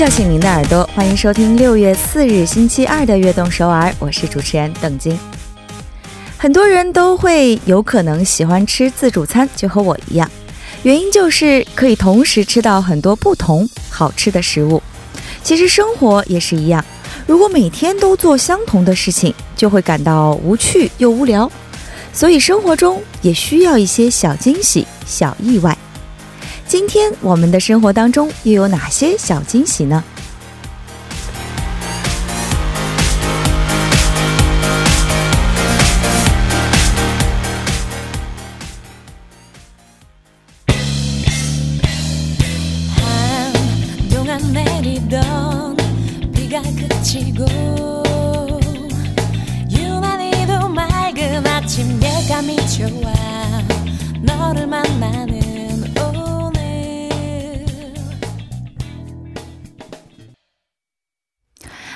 叫醒您的耳朵，欢迎收听六月四日星期二的《悦动首尔》，我是主持人邓晶。很多人都会有可能喜欢吃自助餐，就和我一样，原因就是可以同时吃到很多不同好吃的食物。其实生活也是一样，如果每天都做相同的事情，就会感到无趣又无聊。所以生活中也需要一些小惊喜、小意外。今天我们的生活当中又有哪些小惊喜呢？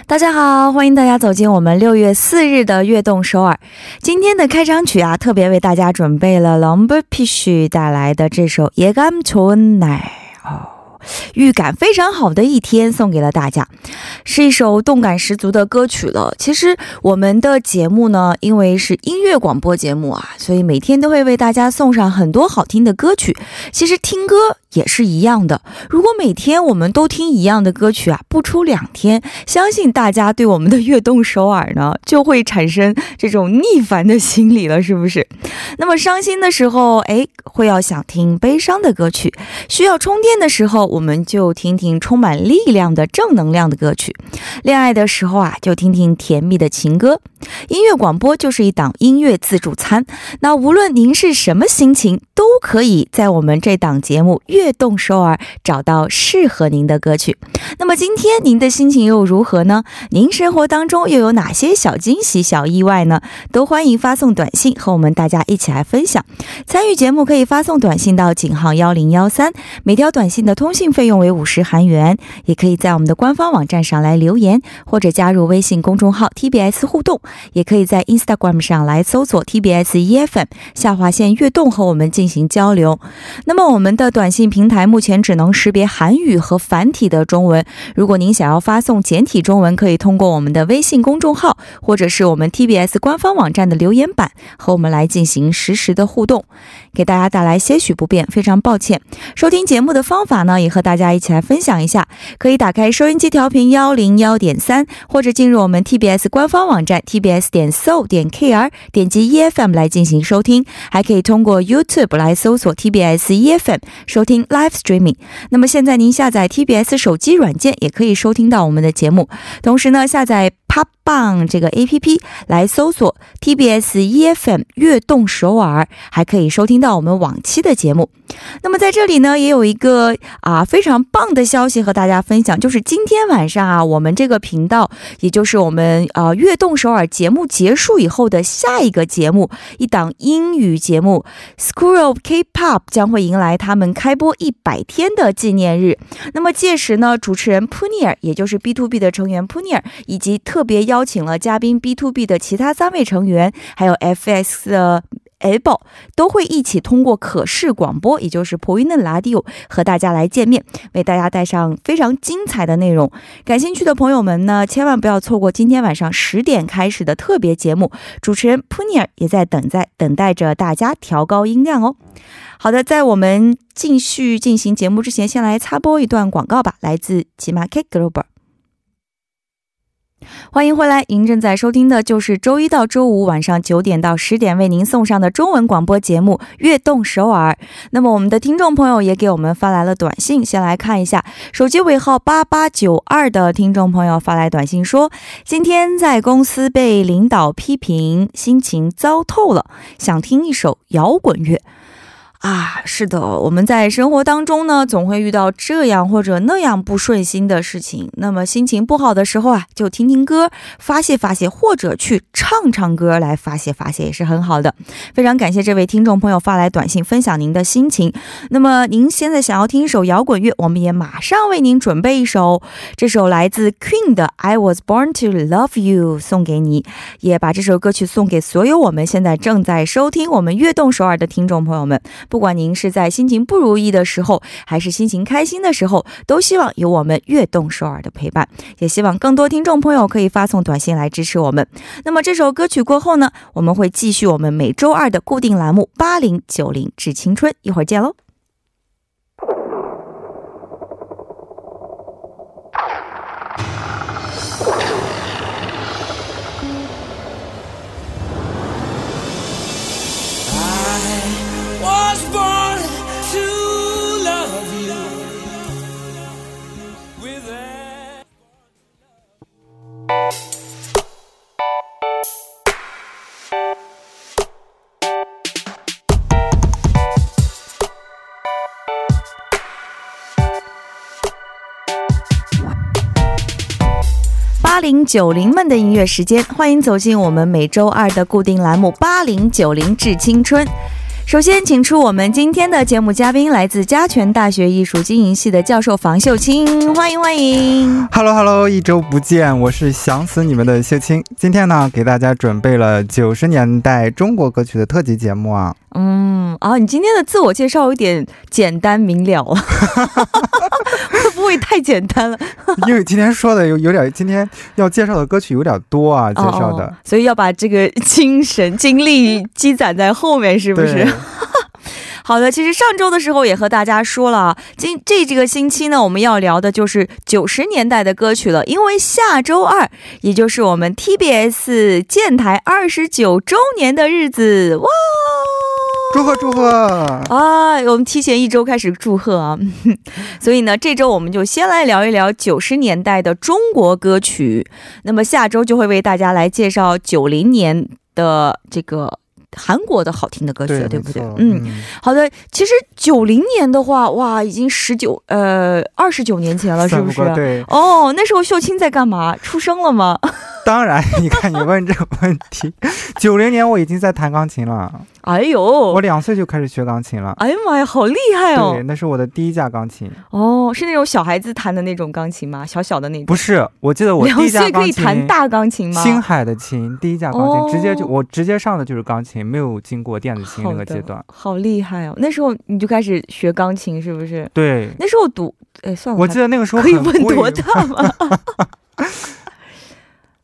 大家好，欢迎大家走进我们六月四日的悦动首尔。今天的开场曲啊，特别为大家准备了 Lumber Pish 带来的这首《예감좋은 날》。哦。预感非常好的一天，送给了大家，是一首动感十足的歌曲了。其实我们的节目呢，因为是音乐广播节目啊，所以每天都会为大家送上很多好听的歌曲。其实听歌 也是一样的，如果每天我们都听一样的歌曲啊，不出两天，相信大家对我们的悦动首尔呢，就会产生这种逆反的心理了，是不是？那么伤心的时候，哎，会要想听悲伤的歌曲；需要充电的时候。我们就听听充满力量的正能量的歌曲，恋爱的时候啊，就听听甜蜜的情歌。音乐广播就是一档音乐自助餐，那无论您是什么心情，都可以在我们这档节目《悦动首尔》找到适合您的歌曲。那么今天您的心情又如何呢？您生活当中又有哪些小惊喜、小意外呢？都欢迎发送短信和我们大家一起来分享。参与节目可以发送短信到井号幺零幺三，每条短信的通信费用为五十韩元。也可以在我们的官方网站上来留言，或者加入微信公众号 TBS 互动。也可以在 Instagram 上来搜索 TBS EFM 下划线悦动和我们进行交流。那么我们的短信平台目前只能识别韩语和繁体的中文。如果您想要发送简体中文，可以通过我们的微信公众号或者是我们 TBS 官方网站的留言板和我们来进行实时的互动。给大家带来些许不便，非常抱歉。收听节目的方法呢，也和大家一起来分享一下。可以打开收音机调频幺零幺点三，或者进入我们 TBS 官方网站 tbs 点 so 点 kr，点击 EFM 来进行收听。还可以通过 YouTube 来搜索 TBS EFM 收听 Live Streaming。那么现在您下载 TBS 手机软件，也可以收听到我们的节目。同时呢，下载。棒这个 A P P 来搜索 T B S E F M 悦动首尔，还可以收听到我们往期的节目。那么在这里呢，也有一个啊非常棒的消息和大家分享，就是今天晚上啊，我们这个频道，也就是我们呃悦动首尔节目结束以后的下一个节目，一档英语节目 School of K-pop 将会迎来他们开播一百天的纪念日。那么届时呢，主持人 Punier，也就是 B to B 的成员 Punier，以及特别邀。请了嘉宾 B to B 的其他三位成员，还有 FS 的 Able 都会一起通过可视广播，也就是 Pointen Radio 和大家来见面，为大家带上非常精彩的内容。感兴趣的朋友们呢，千万不要错过今天晚上十点开始的特别节目。主持人 Punier 也在等在等待着大家调高音量哦。好的，在我们继续进行节目之前，先来插播一段广告吧，来自 g m a k Global。欢迎回来，您正在收听的就是周一到周五晚上九点到十点为您送上的中文广播节目《悦动首尔》。那么，我们的听众朋友也给我们发来了短信，先来看一下，手机尾号八八九二的听众朋友发来短信说：“今天在公司被领导批评，心情糟透了，想听一首摇滚乐。”啊，是的，我们在生活当中呢，总会遇到这样或者那样不顺心的事情。那么心情不好的时候啊，就听听歌发泄发泄，或者去唱唱歌来发泄发泄，也是很好的。非常感谢这位听众朋友发来短信分享您的心情。那么您现在想要听一首摇滚乐，我们也马上为您准备一首，这首来自 Queen 的《I Was Born to Love You》送给你，也把这首歌曲送给所有我们现在正在收听我们悦动首尔的听众朋友们。不管您是在心情不如意的时候，还是心情开心的时候，都希望有我们悦动首尔的陪伴。也希望更多听众朋友可以发送短信来支持我们。那么这首歌曲过后呢，我们会继续我们每周二的固定栏目八零九零致青春，一会儿见喽。八零九零们的音乐时间，欢迎走进我们每周二的固定栏目《八零九零致青春》。首先，请出我们今天的节目嘉宾，来自嘉泉大学艺术经营系的教授房秀清，欢迎欢迎。Hello Hello，一周不见，我是想死你们的秀清。今天呢，给大家准备了九十年代中国歌曲的特辑节目啊。嗯啊，你今天的自我介绍有点简单明了，会 不会太简单了？因为今天说的有有点，今天要介绍的歌曲有点多啊，介绍的，所以要把这个精神精力积攒在后面，是不是？好的，其实上周的时候也和大家说了啊，今这这个星期呢，我们要聊的就是九十年代的歌曲了，因为下周二，也就是我们 TBS 建台二十九周年的日子，哇！祝贺祝贺啊！我们提前一周开始祝贺啊！所以呢，这周我们就先来聊一聊九十年代的中国歌曲，那么下周就会为大家来介绍九零年的这个。韩国的好听的歌曲，对不对？嗯，好的。其实九零年的话，哇，已经十九呃二十九年前了，是不是？对。哦，那时候秀清在干嘛？出生了吗？当然，你看你问这个问题，九零年我已经在弹钢琴了。哎呦，我两岁就开始学钢琴了。哎呀妈呀，好厉害哦！对，那是我的第一架钢琴。哦，是那种小孩子弹的那种钢琴吗？小小的那种？不是，我记得我两岁可以弹大钢琴吗？星海的琴，第一架钢琴，直接就我直接上的就是钢琴，没有经过电子琴那个阶段。好厉害哦！那时候你就开始学钢琴，是不是？对，那时候读，哎，算了，我记得那个时候可以问多大吗？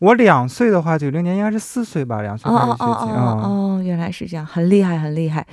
我两岁的话，九零年应该是四岁吧，两岁开始学琴哦哦，原来是这样，很厉害，很厉害。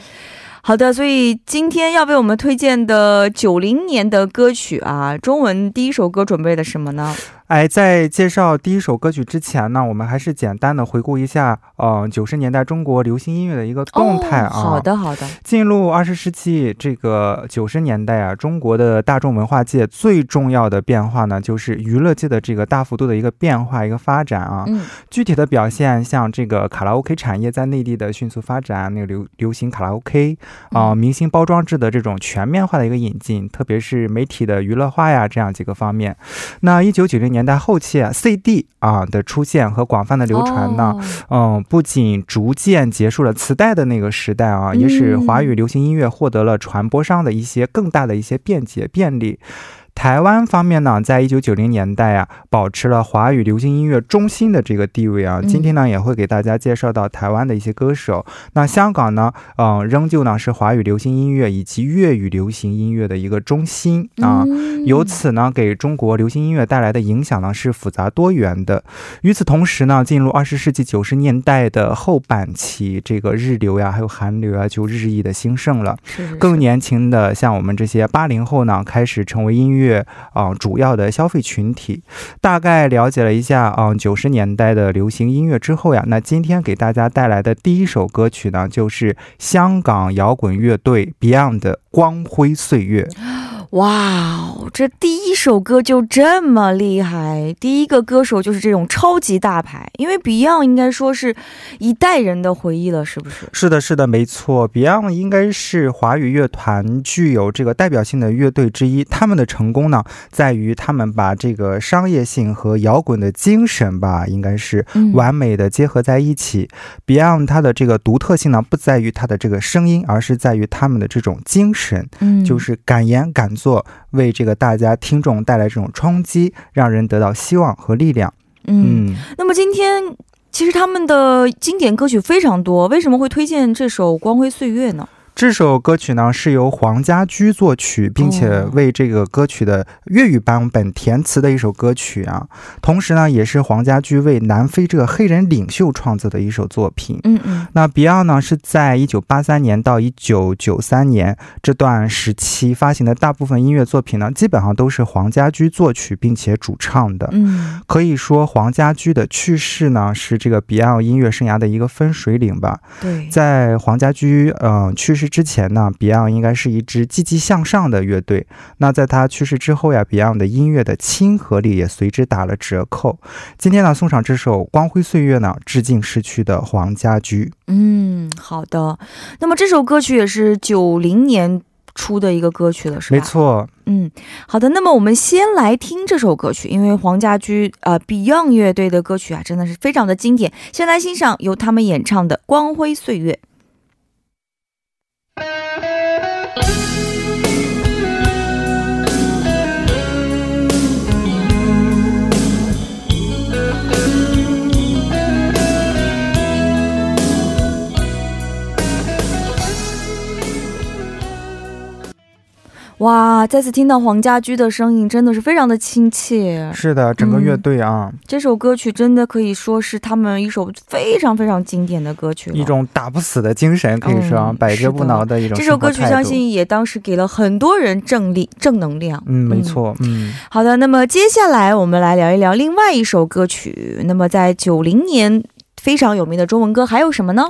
好的，所以今天要为我们推荐的九零年的歌曲啊，中文第一首歌准备的什么呢？哎，在介绍第一首歌曲之前呢，我们还是简单的回顾一下，嗯，九十年代中国流行音乐的一个动态啊。好的，好的。进入二十世纪这个九十年代啊，中国的大众文化界最重要的变化呢，就是娱乐界的这个大幅度的一个变化、一个发展啊。嗯。具体的表现，像这个卡拉 OK 产业在内地的迅速发展，那个流流行卡拉 OK 啊，明星包装制的这种全面化的一个引进，特别是媒体的娱乐化呀，这样几个方面。那一九九零年。年代后期啊，CD 啊的出现和广泛的流传呢，嗯，不仅逐渐结束了磁带的那个时代啊，也使华语流行音乐获得了传播上的一些更大的一些便捷便利。台湾方面呢，在一九九零年代啊，保持了华语流行音乐中心的这个地位啊。今天呢，也会给大家介绍到台湾的一些歌手。那香港呢，嗯，仍旧呢是华语流行音乐以及粤语流行音乐的一个中心啊。由此呢，给中国流行音乐带来的影响呢是复杂多元的。与此同时呢，进入二十世纪九十年代的后半期，这个日流呀，还有韩流啊，就日益的兴盛了。更年轻的像我们这些八零后呢，开始成为音乐。乐啊，主要的消费群体，大概了解了一下啊，九十年代的流行音乐之后呀，那今天给大家带来的第一首歌曲呢，就是香港摇滚乐队 Beyond 的《光辉岁月》。哇哦，这第一首歌就这么厉害！第一个歌手就是这种超级大牌，因为 Beyond 应该说是一代人的回忆了，是不是？是的，是的，没错，Beyond 应该是华语乐团具有这个代表性的乐队之一。他们的成功呢，在于他们把这个商业性和摇滚的精神吧，应该是完美的结合在一起。Beyond 它的这个独特性呢，不在于它的这个声音，而是在于他们的这种精神，嗯，就是敢言敢。做为这个大家听众带来这种冲击，让人得到希望和力量。嗯，那么今天其实他们的经典歌曲非常多，为什么会推荐这首《光辉岁月》呢？这首歌曲呢是由黄家驹作曲，并且为这个歌曲的粤语版本填词的一首歌曲啊。同时呢，也是黄家驹为南非这个黑人领袖创作的一首作品。嗯嗯。那 Beyond 呢是在一九八三年到一九九三年这段时期发行的大部分音乐作品呢，基本上都是黄家驹作曲并且主唱的。嗯。可以说黄家驹的去世呢，是这个 Beyond 音乐生涯的一个分水岭吧。对。在黄家驹嗯去世。之前呢，Beyond 应该是一支积极向上的乐队。那在他去世之后呀，Beyond 的音乐的亲和力也随之打了折扣。今天呢，送上这首《光辉岁月》呢，致敬逝去的黄家驹。嗯，好的。那么这首歌曲也是九零年出的一个歌曲了，是吧？没错。嗯，好的。那么我们先来听这首歌曲，因为黄家驹呃 Beyond 乐队的歌曲啊，真的是非常的经典。先来欣赏由他们演唱的《光辉岁月》。哇，再次听到黄家驹的声音，真的是非常的亲切。是的，整个乐队啊，这首歌曲真的可以说是他们一首非常非常经典的歌曲，一种打不死的精神，可以说百折不挠的一种。这首歌曲相信也当时给了很多人正力、正能量。嗯，没错。嗯，好的，那么接下来我们来聊一聊另外一首歌曲。那么在九零年非常有名的中文歌还有什么呢？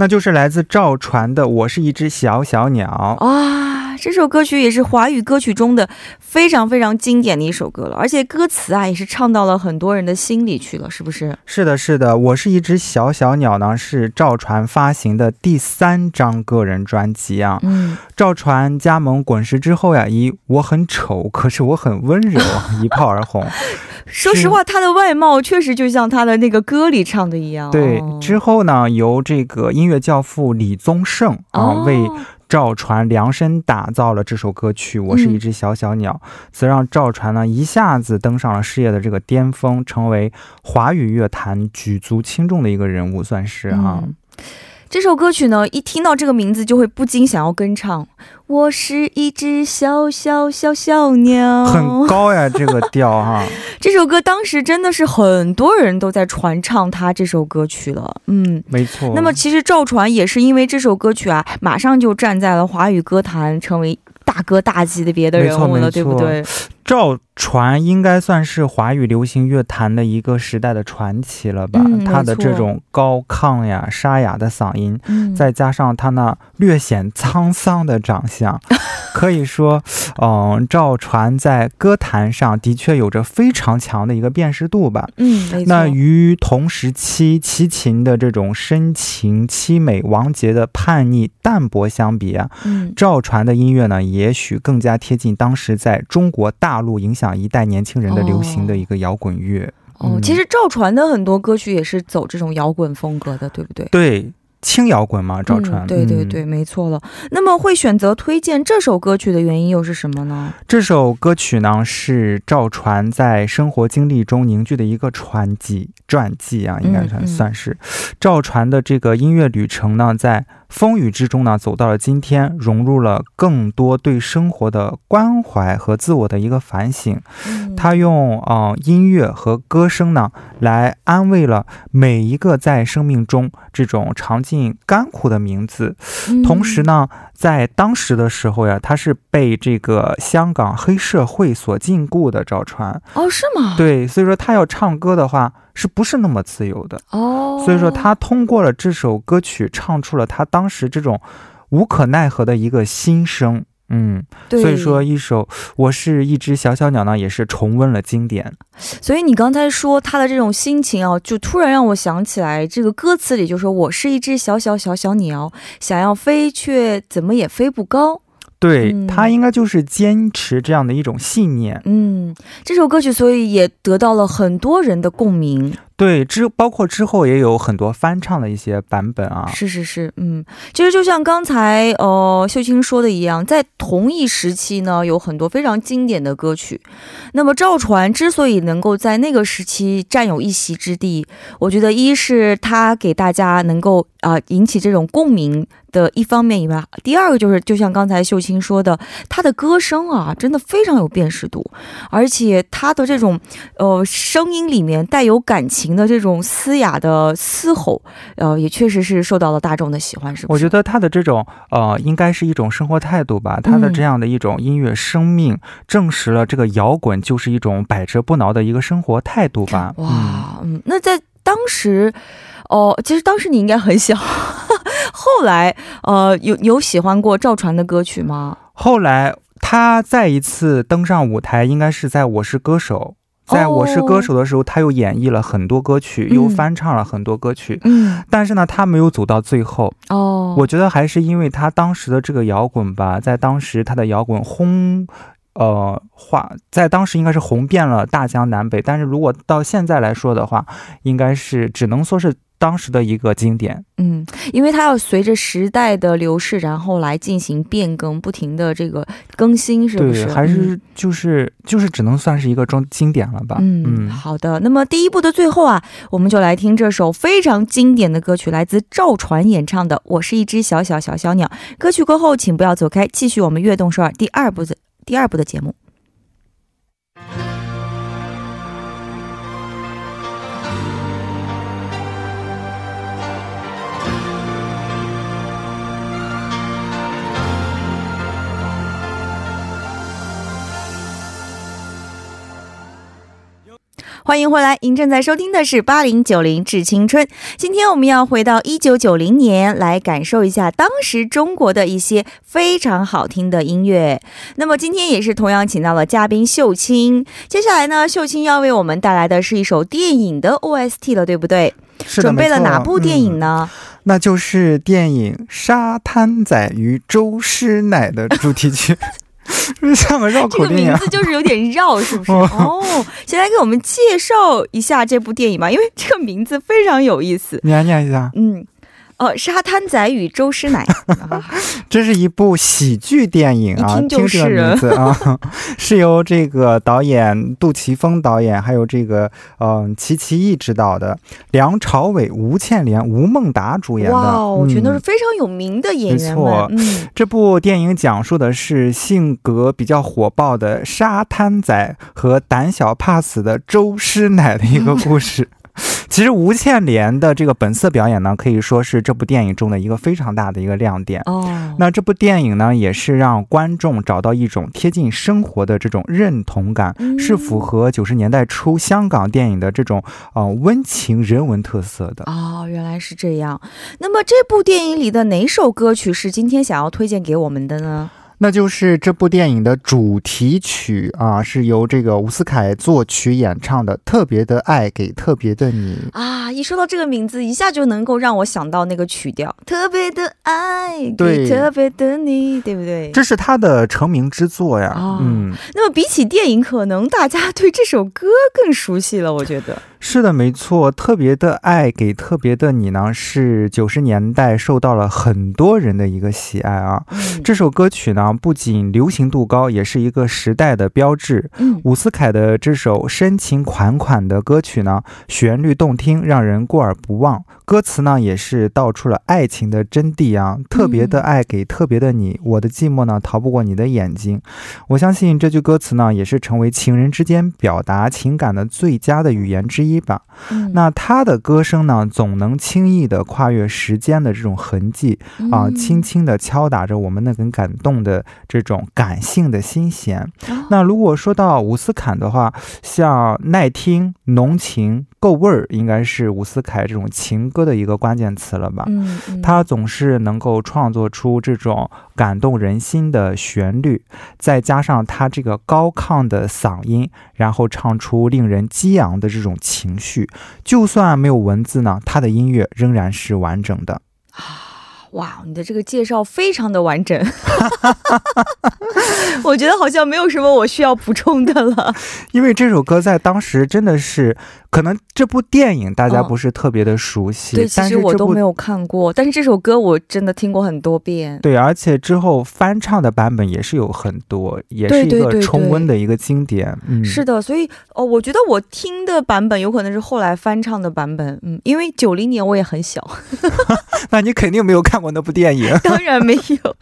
那就是来自赵传的《我是一只小小鸟》啊。这首歌曲也是华语歌曲中的非常非常经典的一首歌了，而且歌词啊也是唱到了很多人的心里去了，是不是？是的，是的。我是一只小小鸟呢，是赵传发行的第三张个人专辑啊。嗯。赵传加盟滚石之后呀，以我很丑，可是我很温柔一炮而红。说实话，他的外貌确实就像他的那个歌里唱的一样。对。之后呢，由这个音乐教父李宗盛啊为。赵传量身打造了这首歌曲《我是一只小小鸟》，则让赵传呢一下子登上了事业的这个巅峰，成为华语乐坛举足轻重的一个人物，算是哈。这首歌曲呢，一听到这个名字就会不禁想要跟唱。我是一只小小小小鸟，很高呀，这个调哈。这首歌当时真的是很多人都在传唱他这首歌曲了，嗯，没错。那么其实赵传也是因为这首歌曲啊，马上就站在了华语歌坛，成为大哥大级的别的人物了，对不对？赵传应该算是华语流行乐坛的一个时代的传奇了吧？他的这种高亢呀、沙哑的嗓音，再加上他那略显沧桑的长相，可以说，嗯，赵传在歌坛上的确有着非常强的一个辨识度吧？嗯，那与同时期齐秦的这种深情凄美、王杰的叛逆淡泊相比啊，赵传的音乐呢，也许更加贴近当时在中国大。大陆影响一代年轻人的流行的一个摇滚乐哦，其实赵传的很多歌曲也是走这种摇滚风格的，对不对？对。轻摇滚嘛？赵传，对对对，没错了。那么会选择推荐这首歌曲的原因又是什么呢？这首歌曲呢是赵传在生活经历中凝聚的一个传记传记啊，应该算算是赵传的这个音乐旅程呢，在风雨之中呢走到了今天，融入了更多对生活的关怀和自我的一个反省。他用啊音乐和歌声呢来安慰了每一个在生命中这种尝尽。甘苦的名字，同时呢，在当时的时候呀，他是被这个香港黑社会所禁锢的赵传哦，是吗？对，所以说他要唱歌的话，是不是那么自由的哦？所以说他通过了这首歌曲，唱出了他当时这种无可奈何的一个心声。嗯，所以说一首《我是一只小小鸟》呢，也是重温了经典。所以你刚才说他的这种心情啊，就突然让我想起来，这个歌词里就说：“我是一只小小小小鸟，想要飞，却怎么也飞不高。”对他应该就是坚持这样的一种信念。嗯，这首歌曲所以也得到了很多人的共鸣。对，之包括之后也有很多翻唱的一些版本啊。是是是，嗯，其实就像刚才呃秀清说的一样，在同一时期呢，有很多非常经典的歌曲。那么赵传之所以能够在那个时期占有一席之地，我觉得一是他给大家能够啊引起这种共鸣。的一方面以外，第二个就是，就像刚才秀清说的，他的歌声啊，真的非常有辨识度，而且他的这种呃声音里面带有感情的这种嘶哑的嘶吼，呃，也确实是受到了大众的喜欢，是不是？我觉得他的这种呃，应该是一种生活态度吧，他的这样的一种音乐生命，证实了这个摇滚就是一种百折不挠的一个生活态度吧。哇，嗯，那在当时，哦，其实当时你应该很小。后来，呃，有有喜欢过赵传的歌曲吗？后来他再一次登上舞台，应该是在《我是歌手》。在我是歌手的时候，他又演绎了很多歌曲，又翻唱了很多歌曲。嗯，但是呢，他没有走到最后。哦，我觉得还是因为他当时的这个摇滚吧，在当时他的摇滚轰，呃，话在当时应该是红遍了大江南北。但是如果到现在来说的话，应该是只能说是。当时的一个经典，嗯，因为它要随着时代的流逝，然后来进行变更，不停的这个更新，是不是？还是就是就是只能算是一个中经典了吧？嗯，好的。那么第一部的最后啊，我们就来听这首非常经典的歌曲，来自赵传演唱的《我是一只小小小小鸟》。歌曲过后，请不要走开，继续我们《悦动首尔》第二部的第二部的节目。欢迎回来，您正在收听的是八零九零致青春。今天我们要回到一九九零年，来感受一下当时中国的一些非常好听的音乐。那么今天也是同样请到了嘉宾秀清。接下来呢，秀清要为我们带来的是一首电影的 OST 了，对不对？准备了哪部电影呢？那就是电影《沙滩仔与周师奶》的主题曲。像个绕口令，这个名字就是有点绕，是不是？哦，先来给我们介绍一下这部电影吧，因为这个名字非常有意思。念念一下，嗯。哦，沙滩仔与周师奶，这是一部喜剧电影啊，听这个名字啊，是由这个导演杜琪峰导演，还有这个嗯齐齐毅执导的，梁朝伟、吴倩莲、吴孟达主演的，哇，我全都是非常有名的演员。没错，嗯，这部电影讲述的是性格比较火爆的沙滩仔和胆小怕死的周师奶的一个 故事。其实吴倩莲的这个本色表演呢，可以说是这部电影中的一个非常大的一个亮点哦。那这部电影呢，也是让观众找到一种贴近生活的这种认同感，是符合九十年代初香港电影的这种呃温情人文特色的哦。原来是这样。那么这部电影里的哪首歌曲是今天想要推荐给我们的呢？那就是这部电影的主题曲啊，是由这个吴思凯作曲演唱的《特别的爱给特别的你》啊。一说到这个名字，一下就能够让我想到那个曲调，《特别的爱给特别的你》，对不对？这是他的成名之作呀。嗯，那么比起电影，可能大家对这首歌更熟悉了，我觉得。是的，没错，特别的爱给特别的你呢，是九十年代受到了很多人的一个喜爱啊。这首歌曲呢，不仅流行度高，也是一个时代的标志。嗯，伍思凯的这首深情款款的歌曲呢，旋律动听，让人过耳不忘。歌词呢，也是道出了爱情的真谛啊。特别的爱给特别的你，我的寂寞呢，逃不过你的眼睛。我相信这句歌词呢，也是成为情人之间表达情感的最佳的语言之一。一吧，那他的歌声呢，总能轻易的跨越时间的这种痕迹啊，轻轻的敲打着我们那根感动的这种感性的心弦。那如果说到伍思凯的话，像耐听、浓情。够味儿，应该是伍思凯这种情歌的一个关键词了吧？嗯，他总是能够创作出这种感动人心的旋律，再加上他这个高亢的嗓音，然后唱出令人激昂的这种情情绪，就算没有文字呢，他的音乐仍然是完整的。哇，你的这个介绍非常的完整，我觉得好像没有什么我需要补充的了。因为这首歌在当时真的是，可能这部电影大家不是特别的熟悉，对，其实我都没有看过，但是这首歌我真的听过很多遍。对，而且之后翻唱的版本也是有很多，也是一个重温的一个经典。嗯，是的，所以哦，我觉得我听的版本有可能是后来翻唱的版本。嗯，因为九零年我也很小，那你肯定没有看看过那部电影。当然没有。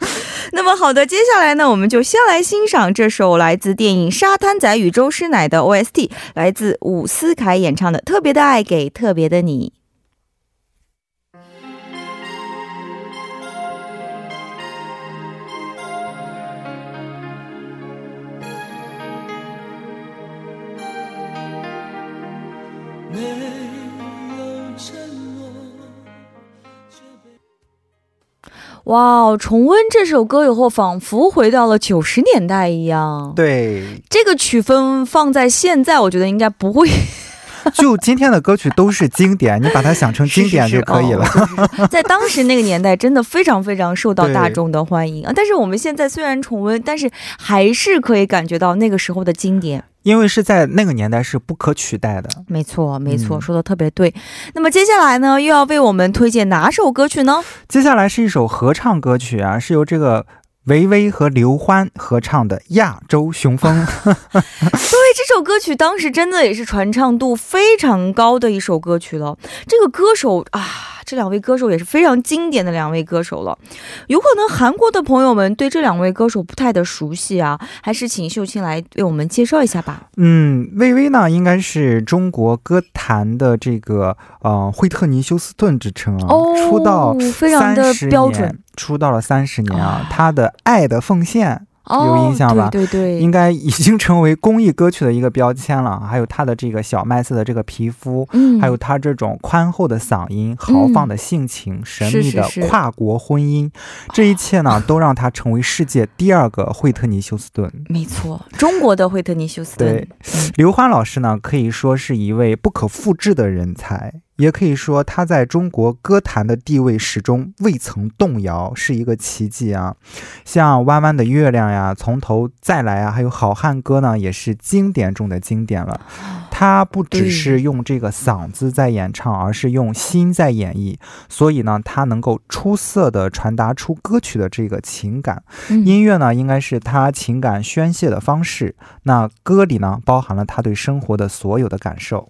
那么好的，接下来呢，我们就先来欣赏这首来自电影《沙滩仔与周师奶》的 OST，来自伍思凯演唱的《特别的爱给特别的你》。哇，重温这首歌以后，仿佛回到了九十年代一样。对，这个曲风放在现在，我觉得应该不会。就今天的歌曲都是经典，你把它想成经典就可以了。在当时那个年代，真的非常非常受到大众的欢迎啊！但是我们现在虽然重温，但是还是可以感觉到那个时候的经典。因为是在那个年代是不可取代的，没错没错，说的特别对。那么接下来呢，又要为我们推荐哪首歌曲呢？接下来是一首合唱歌曲啊，是由这个维维和刘欢合唱的《亚洲雄风》。对，这首歌曲当时真的也是传唱度非常高的一首歌曲了。这个歌手啊。这两位歌手也是非常经典的两位歌手了，有可能韩国的朋友们对这两位歌手不太的熟悉啊，还是请秀清来为我们介绍一下吧。嗯，薇薇呢，应该是中国歌坛的这个呃惠特尼休斯顿之称啊，出道非常的标准，出道了三十年啊，他的《爱的奉献》。有印象吧？对对，应该已经成为公益歌曲的一个标签了。还有他的这个小麦色的这个皮肤，嗯，还有他这种宽厚的嗓音、豪放的性情、神秘的跨国婚姻，这一切呢，都让他成为世界第二个惠特尼休斯顿。没错，中国的惠特尼休斯顿。对，刘欢老师呢，可以说是一位不可复制的人才。也可以说，他在中国歌坛的地位始终未曾动摇，是一个奇迹啊！像《弯弯的月亮》呀，《从头再来》啊，还有《好汉歌》呢，也是经典中的经典了。他不只是用这个嗓子在演唱，而是用心在演绎，所以呢，他能够出色的传达出歌曲的这个情感。音乐呢，应该是他情感宣泄的方式。那歌里呢，包含了他对生活的所有的感受。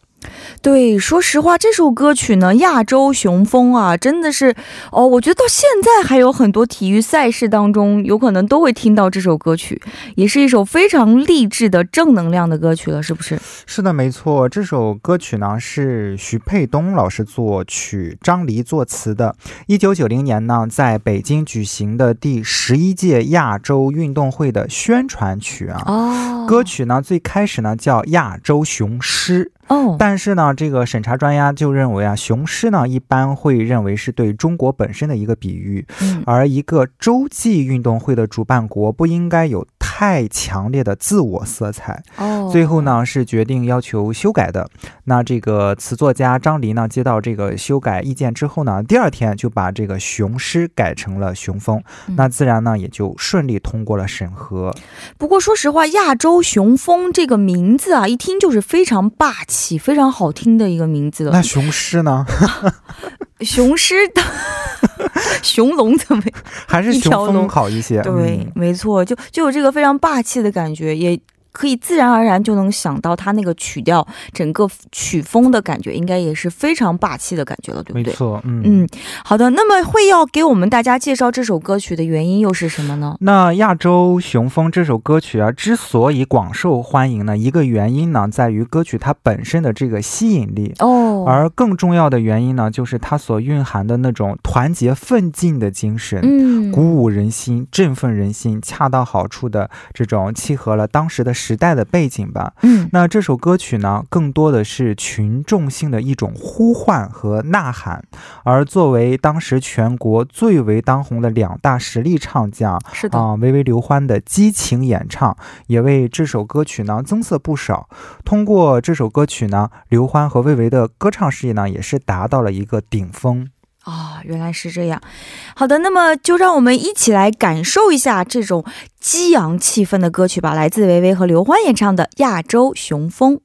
对，说实话，这首歌曲呢，《亚洲雄风》啊，真的是哦，我觉得到现在还有很多体育赛事当中，有可能都会听到这首歌曲，也是一首非常励志的正能量的歌曲了，是不是？是的，没错，这首歌曲呢是徐沛东老师作曲，张黎作词的。一九九零年呢，在北京举行的第十一届亚洲运动会的宣传曲啊。哦。歌曲呢，最开始呢叫《亚洲雄狮》。哦，但是呢，这个审查专家就认为啊，雄狮呢一般会认为是对中国本身的一个比喻，而一个洲际运动会的主办国不应该有太强烈的自我色彩。哦，最后呢是决定要求修改的。那这个词作家张黎呢接到这个修改意见之后呢，第二天就把这个雄狮改成了雄风，那自然呢也就顺利通过了审核。不过说实话，亚洲雄风这个名字啊，一听就是非常霸气。非常好听的一个名字了。那雄狮呢？雄狮的 雄龙怎么还是雄风好一些？对，没错，就就有这个非常霸气的感觉，也。可以自然而然就能想到他那个曲调，整个曲风的感觉应该也是非常霸气的感觉了，对不对？没错，嗯嗯，好的。那么会要给我们大家介绍这首歌曲的原因又是什么呢？那《亚洲雄风》这首歌曲啊，之所以广受欢迎呢，一个原因呢，在于歌曲它本身的这个吸引力哦，而更重要的原因呢，就是它所蕴含的那种团结奋进的精神，嗯，鼓舞人心、振奋人心，恰到好处的这种契合了当时的。时代的背景吧，嗯，那这首歌曲呢，更多的是群众性的一种呼唤和呐喊，而作为当时全国最为当红的两大实力唱将，是的啊，维维刘欢的激情演唱，也为这首歌曲呢增色不少。通过这首歌曲呢，刘欢和魏巍的歌唱事业呢，也是达到了一个顶峰。啊，原来是这样。好的，那么就让我们一起来感受一下这种激昂气氛的歌曲吧。来自维维和刘欢演唱的《亚洲雄风》。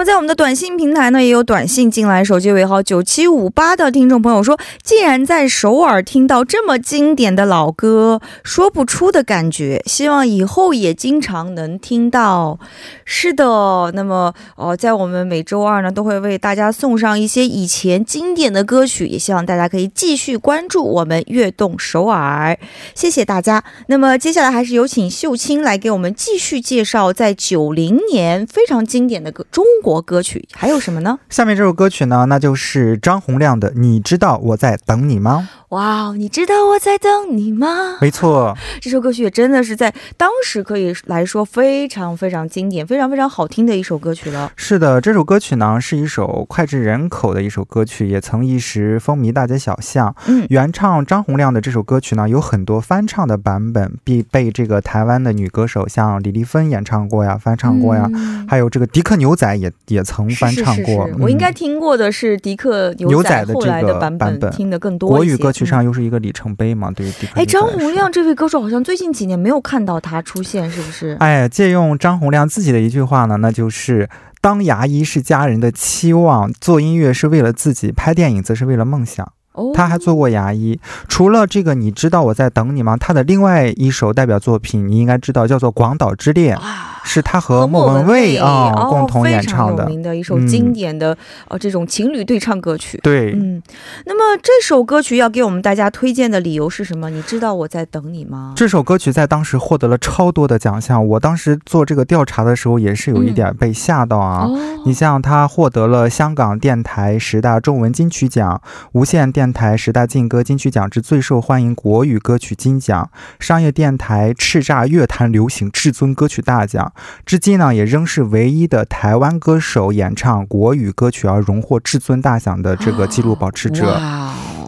么在我们的短信平台呢，也有短信进来，手机尾号九七五八的听众朋友说，既然在首尔听到这么经典的老歌，说不出的感觉，希望以后也经常能听到。是的，那么哦，在我们每周二呢，都会为大家送上一些以前经典的歌曲，也希望大家可以继续关注我们悦动首尔，谢谢大家。那么接下来还是有请秀清来给我们继续介绍，在九零年非常经典的歌中。国歌曲还有什么呢？下面这首歌曲呢，那就是张洪亮的《你知道我在等你吗》。哇，你知道我在等你吗？没错，这首歌曲也真的是在当时可以来说非常非常经典、非常非常好听的一首歌曲了。是的，这首歌曲呢是一首脍炙人口的一首歌曲，也曾一时风靡大街小巷。嗯，原唱张洪亮的这首歌曲呢有很多翻唱的版本，必被这个台湾的女歌手像李丽芬演唱过呀、翻唱过呀，还有这个迪克牛仔也也曾翻唱过。我应该听过的是迪克牛仔的这个版本，听的更多国语歌曲。上又是一个里程碑嘛，对于迪克哎，张洪亮这位歌手好像最近几年没有看到他出现，是不是？哎，借用张洪亮自己的一句话呢，那就是“当牙医是家人的期望，做音乐是为了自己，拍电影则是为了梦想。”他还做过牙医。除了这个，你知道我在等你吗？他的另外一首代表作品，你应该知道，叫做《广岛之恋》，是他和莫文蔚啊共同演唱的，有名的一首经典的呃这种情侣对唱歌曲。对，嗯。那么这首歌曲要给我们大家推荐的理由是什么？你知道我在等你吗？这首歌曲在当时获得了超多的奖项。我当时做这个调查的时候，也是有一点被吓到啊。你像他获得了香港电台十大中文金曲奖、无线电。台十大劲歌金曲奖之最受欢迎国语歌曲金奖，商业电台叱咤乐坛流行至尊歌曲大奖，至今呢也仍是唯一的台湾歌手演唱国语歌曲而荣获至尊大奖的这个纪录保持者。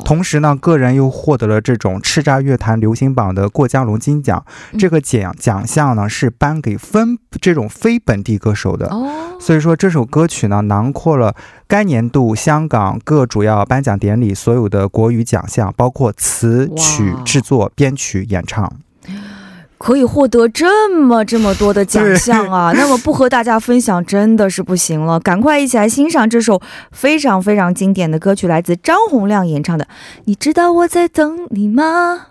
同时呢，个人又获得了这种叱咤乐坛流行榜的过江龙金奖。这个奖奖项呢是颁给分这种非本地歌手的。哦，所以说这首歌曲呢囊括了该年度香港各主要颁奖典礼所有的国语奖项，包括词曲制作、编曲、演唱。可以获得这么这么多的奖项啊！那么不和大家分享真的是不行了，赶快一起来欣赏这首非常非常经典的歌曲，来自张洪亮演唱的《你知道我在等你吗》。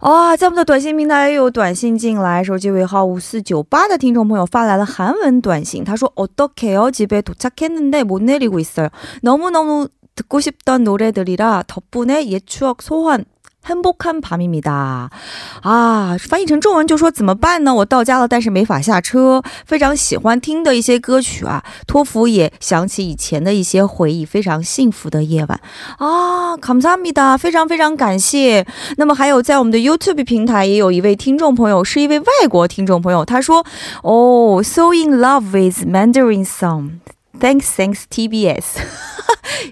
哇，在我们的短信平台又有短信进来，手机尾号五四九八的听众朋友发来了韩文短信，他说：어떻게요집에도착했는데못내리고있어요너무너무듣고싶던노래들이라덕분에옛추억소환 很不堪爬米米哒，啊，翻译成中文就说怎么办呢？我到家了，但是没法下车。非常喜欢听的一些歌曲啊，托福也想起以前的一些回忆，非常幸福的夜晚啊，卡姆萨米哒，非常非常感谢。那么还有在我们的 YouTube 平台也有一位听众朋友，是一位外国听众朋友，他说，哦，so in love with Mandarin song。Thanks TBS。”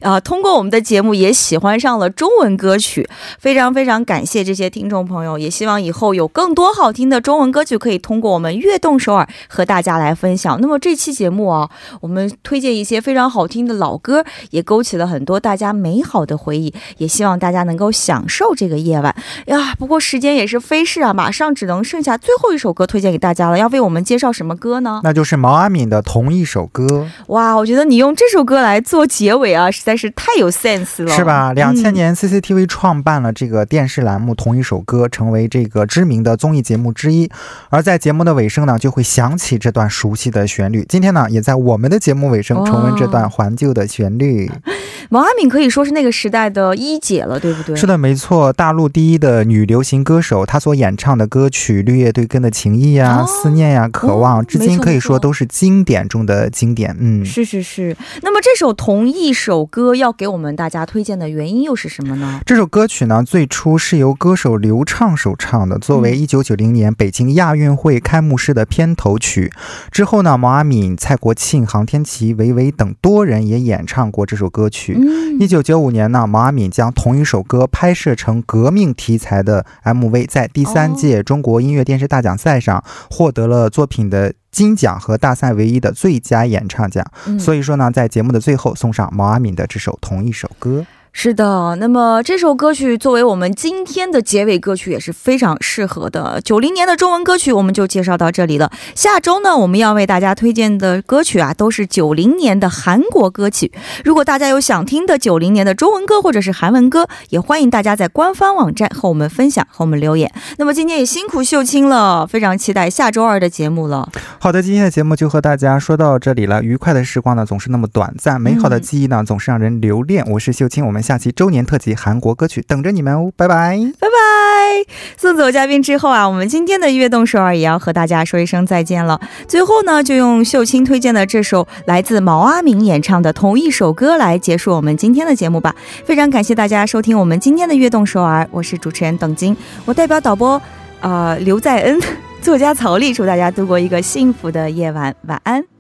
啊，通过我们的节目也喜欢上了中文歌曲，非常非常感谢这些听众朋友，也希望以后有更多好听的中文歌曲可以通过我们悦动首尔和大家来分享。那么这期节目啊，我们推荐一些非常好听的老歌，也勾起了很多大家美好的回忆，也希望大家能够享受这个夜晚呀。不过时间也是飞逝啊，马上只能剩下最后一首歌推荐给大家了，要为我们介绍什么歌呢？那就是毛阿敏的同一首歌。哇，我觉得你用这首歌来做结尾啊，实在是太有 sense 了，是吧？两千年 CCTV 创办了这个电视栏目《同一首歌》，成为这个知名的综艺节目之一。而在节目的尾声呢，就会响起这段熟悉的旋律。今天呢，也在我们的节目尾声重温这段怀旧的旋律。王阿敏可以说是那个时代的一姐了，对不对？是的，没错，大陆第一的女流行歌手，她所演唱的歌曲《绿叶对根的情谊》呀、思念呀、渴望，至今可以说都是经典中的经典。嗯，是是是。那么这首同一首歌要给我们大家推荐的原因又是什么呢？这首歌曲呢，最初是由歌手刘畅首唱的，作为一九九零年北京亚运会开幕式的片头曲。之后呢，毛阿敏、蔡国庆、航天琪、维维等多人也演唱过这首歌曲。一九九五年呢，毛阿敏将同一首歌拍摄成革命题材的 MV，在第三届中国音乐电视大奖赛上获得了作品的金奖和大赛唯一的最佳演唱奖。所以说呢，在节目的最后送上毛阿敏的这首同一首歌。是的，那么这首歌曲作为我们今天的结尾歌曲也是非常适合的。九零年的中文歌曲我们就介绍到这里了。下周呢，我们要为大家推荐的歌曲啊，都是九零年的韩国歌曲。如果大家有想听的九零年的中文歌或者是韩文歌，也欢迎大家在官方网站和我们分享，和我们留言。那么今天也辛苦秀清了，非常期待下周二的节目了。好的，今天的节目就和大家说到这里了。愉快的时光呢，总是那么短暂；美好的记忆呢，总是让人留恋。我是秀清，我们。下期周年特辑韩国歌曲等着你们哦，拜拜拜拜！送走嘉宾之后啊，我们今天的悦动首尔也要和大家说一声再见了。最后呢，就用秀清推荐的这首来自毛阿敏演唱的同一首歌来结束我们今天的节目吧。非常感谢大家收听我们今天的悦动首尔，我是主持人董晶，我代表导播呃刘在恩、作家曹丽，祝大家度过一个幸福的夜晚，晚安。